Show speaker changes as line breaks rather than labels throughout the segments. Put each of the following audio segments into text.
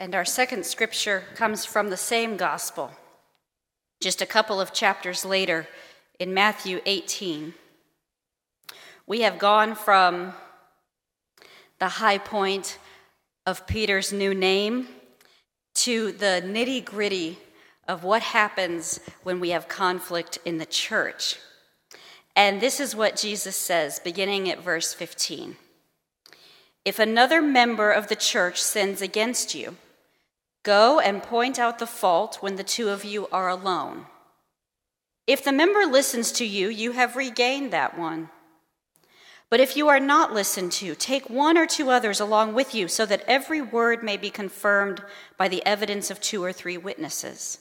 And our second scripture comes from the same gospel, just a couple of chapters later in Matthew 18. We have gone from the high point of Peter's new name to the nitty gritty of what happens when we have conflict in the church. And this is what Jesus says, beginning at verse 15. If another member of the church sins against you, Go and point out the fault when the two of you are alone. If the member listens to you, you have regained that one. But if you are not listened to, take one or two others along with you, so that every word may be confirmed by the evidence of two or three witnesses.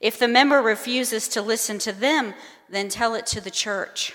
If the member refuses to listen to them, then tell it to the church.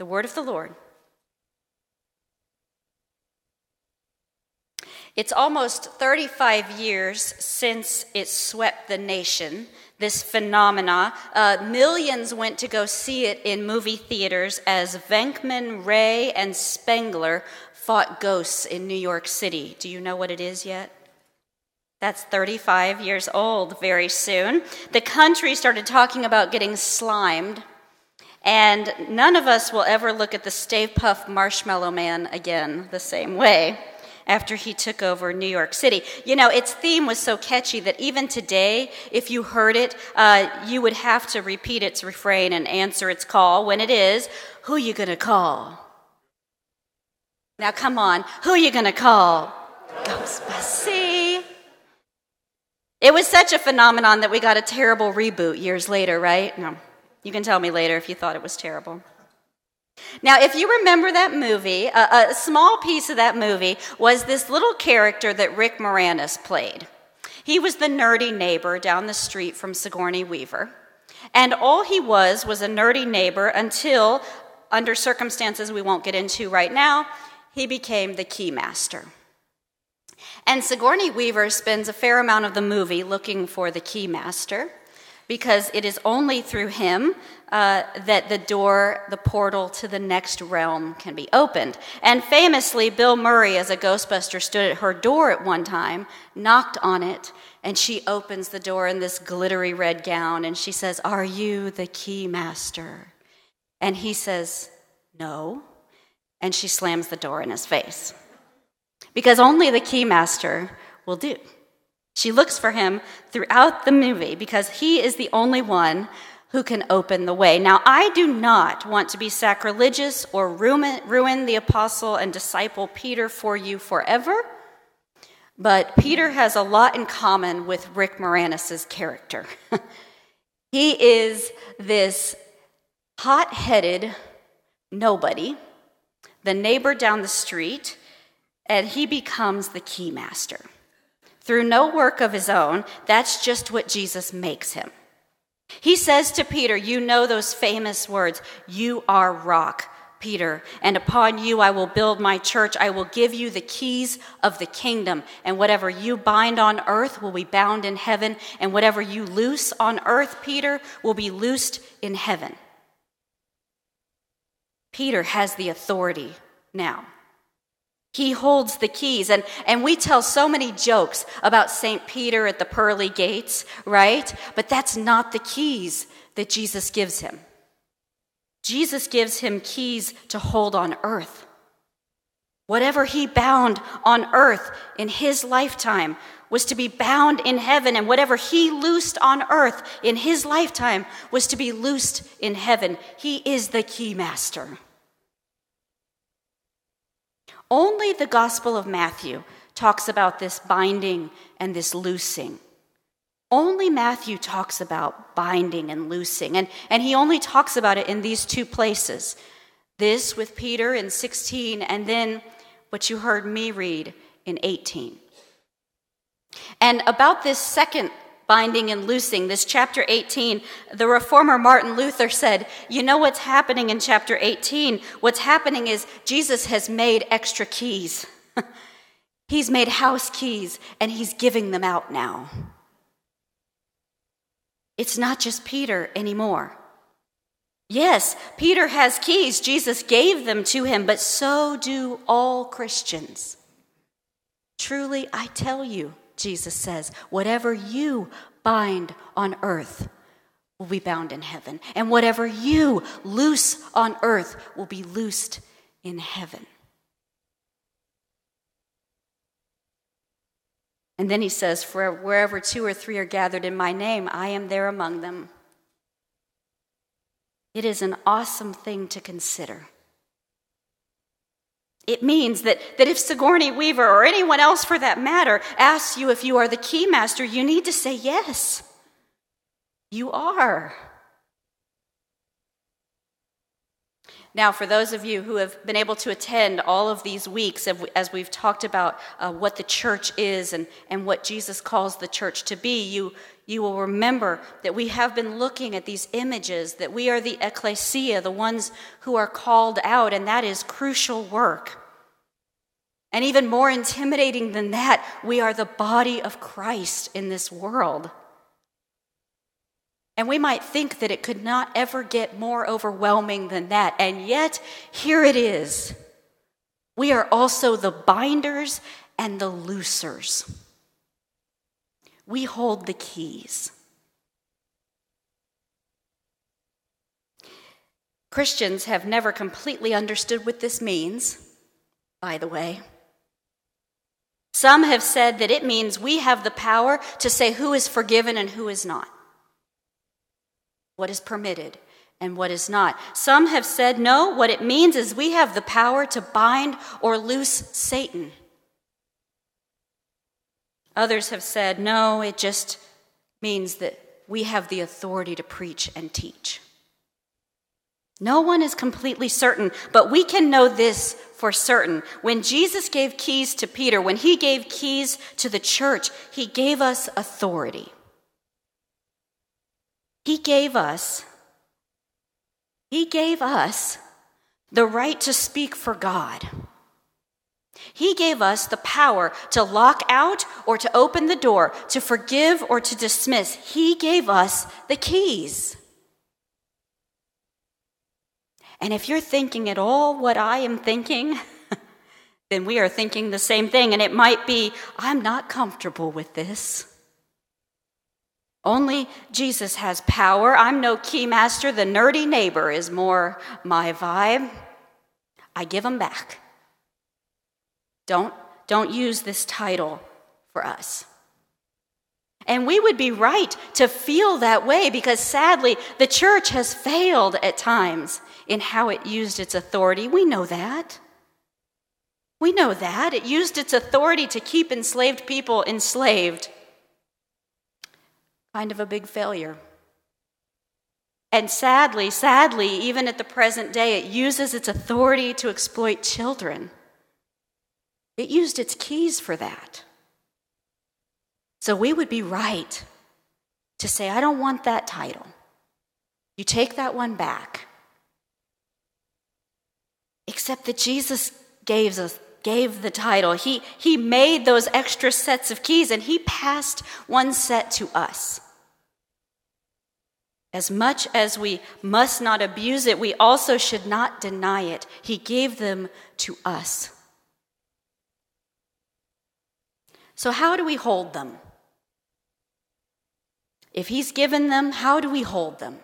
The word of the Lord. It's almost 35 years since it swept the nation, this phenomena. Uh, millions went to go see it in movie theaters as Venkman, Ray, and Spengler fought ghosts in New York City. Do you know what it is yet? That's 35 years old very soon. The country started talking about getting slimed and none of us will ever look at the Stay Puft Marshmallow Man again the same way after he took over New York City. You know, its theme was so catchy that even today, if you heard it, uh, you would have to repeat its refrain and answer its call when it is, Who you gonna call? Now, come on, who you gonna call? Ghostbusters. It was such a phenomenon that we got a terrible reboot years later, right? No. You can tell me later if you thought it was terrible. Now, if you remember that movie, a, a, small piece of that movie was this little character that Rick Moranis played. He was the nerdy neighbor down the street from Sigourney Weaver. And all he was was a nerdy neighbor until, under circumstances we won't get into right now, he became the keymaster. And Sigourney Weaver spends a fair amount of the movie looking for the keymaster because it is only through him uh, that the door, the portal to the next realm can be opened. And famously, Bill Murray, as a Ghostbuster, stood at her door at one time, knocked on it, and she opens the door in this glittery red gown and she says, Are you the key master? And he says, No. And she slams the door in his face. Because only the key master will do. She looks for him throughout the movie because he is the only one who can open the way. Now, I do not want to be sacrilegious or ruin, ruin the apostle and disciple Peter for you forever, but Peter has a lot in common with Rick Moranis' character. he is this hot headed nobody, the neighbor down the street, and he becomes the keymaster through no work of his own. That's just what Jesus makes him. He says to Peter, You know those famous words, You are rock. Peter, and upon you I will build my church. I will give you the keys of the kingdom, and whatever you bind on earth will be bound in heaven, and whatever you loose on earth, Peter, will be loosed in heaven. Peter has the authority now. He holds the keys. And, and we tell so many jokes about St. Peter at the pearly gates, right? But that's not the keys that Jesus gives him. Jesus gives him keys to hold on earth. Whatever he bound on earth in his lifetime was to be bound in heaven, and whatever he loosed on earth in his lifetime was to be loosed in heaven. He is the key master. Only the Gospel of Matthew talks about this binding and this loosing. Only Matthew talks about binding and loosing, and, and he only talks about it in these two places this with Peter in 16, and then what you heard me read in 18. And about this second binding and loosing, this chapter 18, the reformer Martin Luther said, You know what's happening in chapter 18? What's happening is Jesus has made extra keys. he's made house keys and he's giving them out now. It's not just Peter anymore. Yes, Peter has keys. Jesus gave them to him, but so do all Christians. Truly, I tell you, Jesus says, whatever you bind on earth will be bound in heaven, and whatever you loose on earth will be loosed in heaven. And then he says, For wherever two or three are gathered in my name, I am there among them. It is an awesome thing to consider. It means that, that if Sigourney Weaver or anyone else for that matter asks you if you are the keymaster, you need to say yes. You are. Now, for those of you who have been able to attend all of these weeks as we've talked about uh, what the church is and, and what Jesus calls the church to be, you, you will remember that we have been looking at these images, that we are the ecclesia, the ones who are called out, and that is crucial work. And even more intimidating than that, we are the body of Christ in this world. And we might think that it could not ever get more overwhelming than that. And yet, here it is. We are also the binders and the loosers. We hold the keys. Christians have never completely understood what this means, by the way. Some have said that it means we have the power to say who is forgiven and who is not, what is permitted and what is not. Some have said no, what it means is we have the power to bind or loose Satan. Others have said no, it just means that we have the authority to preach and teach. No one is completely certain, but we can know this for certain. When Jesus gave keys to Peter, when he gave keys to the church, he gave us authority. He gave us he gave us the right to speak for God. He gave us the power to lock out or to open the door, to forgive or to dismiss. He gave us the keys. And if you're thinking at all what I am thinking, then we are thinking the same thing. And it might be, I'm not comfortable with this. Only Jesus has power. I'm no keymaster. The nerdy neighbor is more my vibe. I give him back. Don't, don't use this title for us. And we would be right to feel that way because sadly, the church has failed at times in how it used its authority. We know that. We know that. It used its authority to keep enslaved people enslaved. Kind of a big failure. And sadly, sadly, even at the present day, it uses its authority to exploit children. It used its keys for that. So we would be right to say, I don't want that title. You take that one back. Except that Jesus gave us gave the title. He, he made those extra sets of keys and he passed one set to us. As much as we must not abuse it, we also should not deny it. He gave them to us. So, how do we hold them? If He's given them, how do we hold them?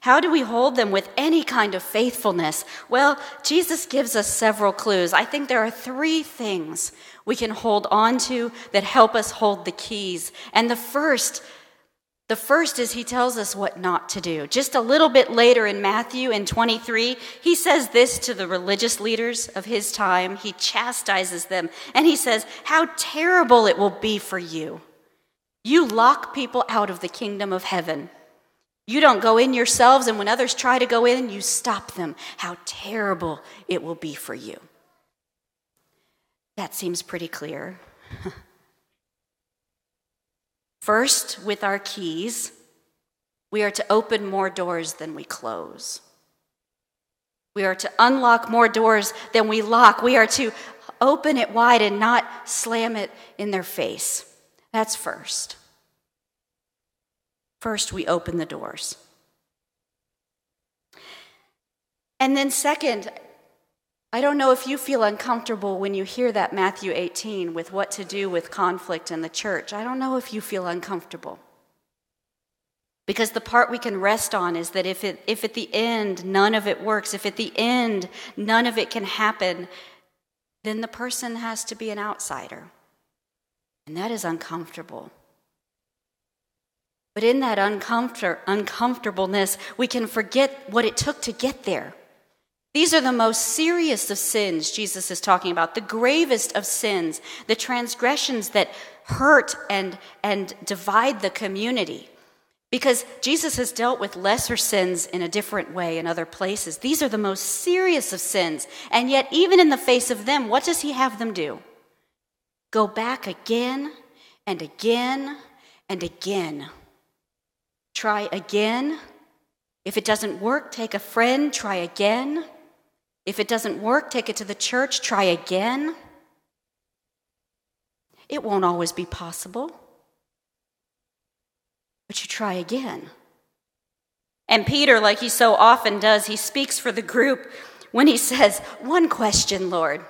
How do we hold them with any kind of faithfulness? Well, Jesus gives us several clues. I think there are three things we can hold on to that help us hold the keys. And the first, the first is he tells us what not to do. Just a little bit later in Matthew in 23, he says this to the religious leaders of his time. He chastises them and he says, How terrible it will be for you. You lock people out of the kingdom of heaven. You don't go in yourselves, and when others try to go in, you stop them. How terrible it will be for you. That seems pretty clear. First, with our keys, we are to open more doors than we close. We are to unlock more doors than we lock. We are to open it wide and not slam it in their face. That's first. First, we open the doors. And then, second, I don't know if you feel uncomfortable when you hear that Matthew 18 with what to do with conflict in the church. I don't know if you feel uncomfortable. Because the part we can rest on is that if, it, if at the end none of it works, if at the end none of it can happen, then the person has to be an outsider. And that is uncomfortable. But in that uncomfort- uncomfortableness, we can forget what it took to get there. These are the most serious of sins Jesus is talking about, the gravest of sins, the transgressions that hurt and, and divide the community. Because Jesus has dealt with lesser sins in a different way in other places. These are the most serious of sins. And yet, even in the face of them, what does he have them do? Go back again and again and again. Try again. If it doesn't work, take a friend, try again. If it doesn't work, take it to the church, try again. It won't always be possible, but you try again. And Peter, like he so often does, he speaks for the group when he says, One question, Lord.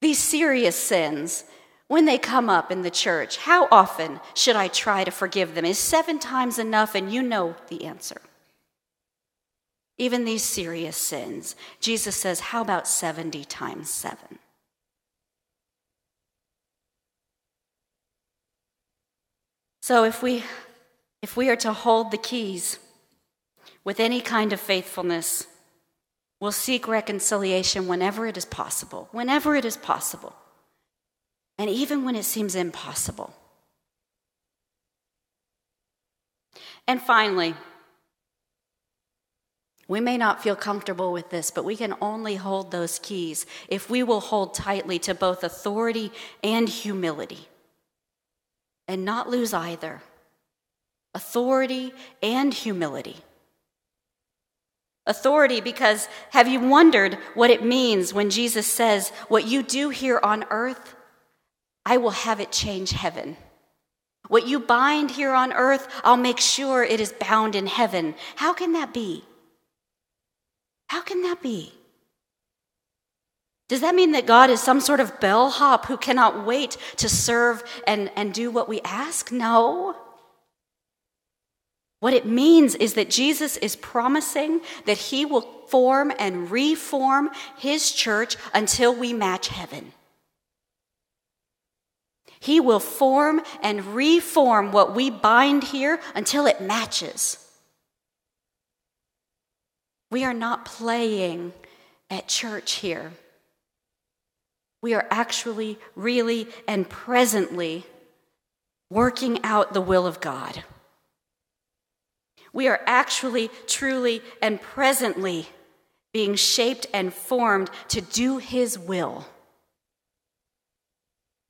These serious sins, when they come up in the church, how often should I try to forgive them? Is seven times enough? And you know the answer. Even these serious sins, Jesus says, How about 70 times 7? So if we if we are to hold the keys with any kind of faithfulness, we'll seek reconciliation whenever it is possible, whenever it is possible, and even when it seems impossible. And finally, we may not feel comfortable with this, but we can only hold those keys if we will hold tightly to both authority and humility and not lose either authority and humility. Authority, because have you wondered what it means when Jesus says, What you do here on earth, I will have it change heaven. What you bind here on earth, I'll make sure it is bound in heaven. How can that be? How can that be? Does that mean that God is some sort of bellhop who cannot wait to serve and, and do what we ask? No. What it means is that Jesus is promising that he will form and reform his church until we match heaven. He will form and reform what we bind here until it matches. We are not playing at church here. We are actually, really, and presently working out the will of God. We are actually, truly, and presently being shaped and formed to do His will.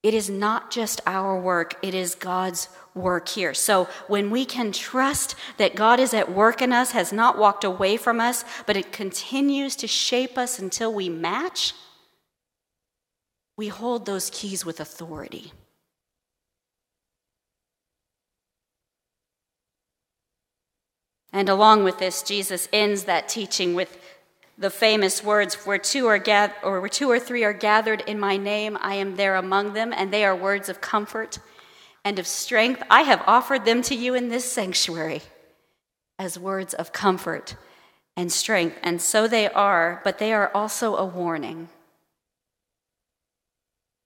It is not just our work, it is God's work here. So when we can trust that God is at work in us, has not walked away from us, but it continues to shape us until we match, we hold those keys with authority. And along with this, Jesus ends that teaching with the famous words where two are gath- or where two or three are gathered in my name i am there among them and they are words of comfort and of strength. I have offered them to you in this sanctuary as words of comfort and strength and so they are but they are also a warning.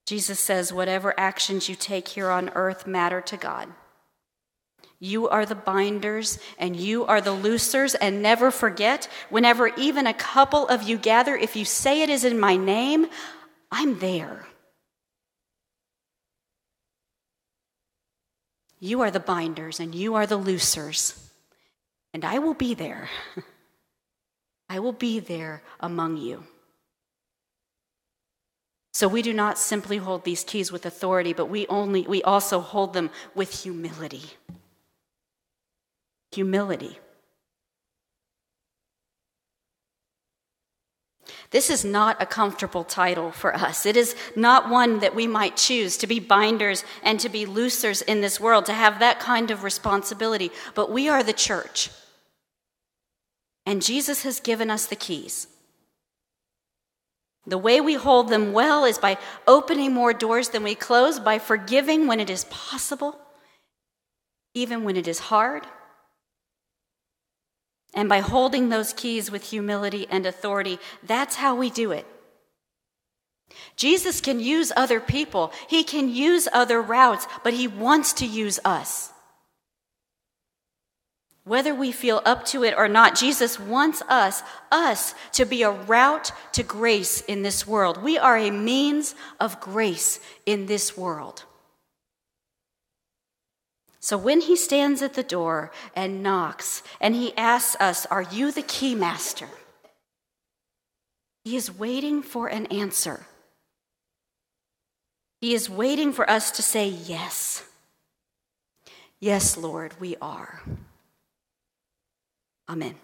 Jesus says whatever actions you take here on earth matter to god you are the binders and you are the loosers. And never forget, whenever even a couple of you gather, if you say it is in my name, I'm there. You are the binders and you are the loosers. And I will be there. I will be there among you. So we do not simply hold these keys with authority, but we only we also hold them with humility. Humility. This is not a comfortable title for us. It is not one that we might choose to be binders and to be loosers in this world, to have that kind of responsibility. But we are the church. And Jesus has given us the keys. The way we hold them well is by opening more doors than we close, by forgiving when it is possible, even when it is hard and by holding those keys with humility and authority, that's how we do it. Jesus can use other people, he can use other routes, but he wants to use us. Whether we feel up to it or not, Jesus wants us, us, to be a route to grace in this world. We are a means of grace in this world. So when he stands at the door and knocks and he asks us, Are you the key master? He is waiting for an answer. He is waiting for us to say yes. Yes, Lord, we are. Amen.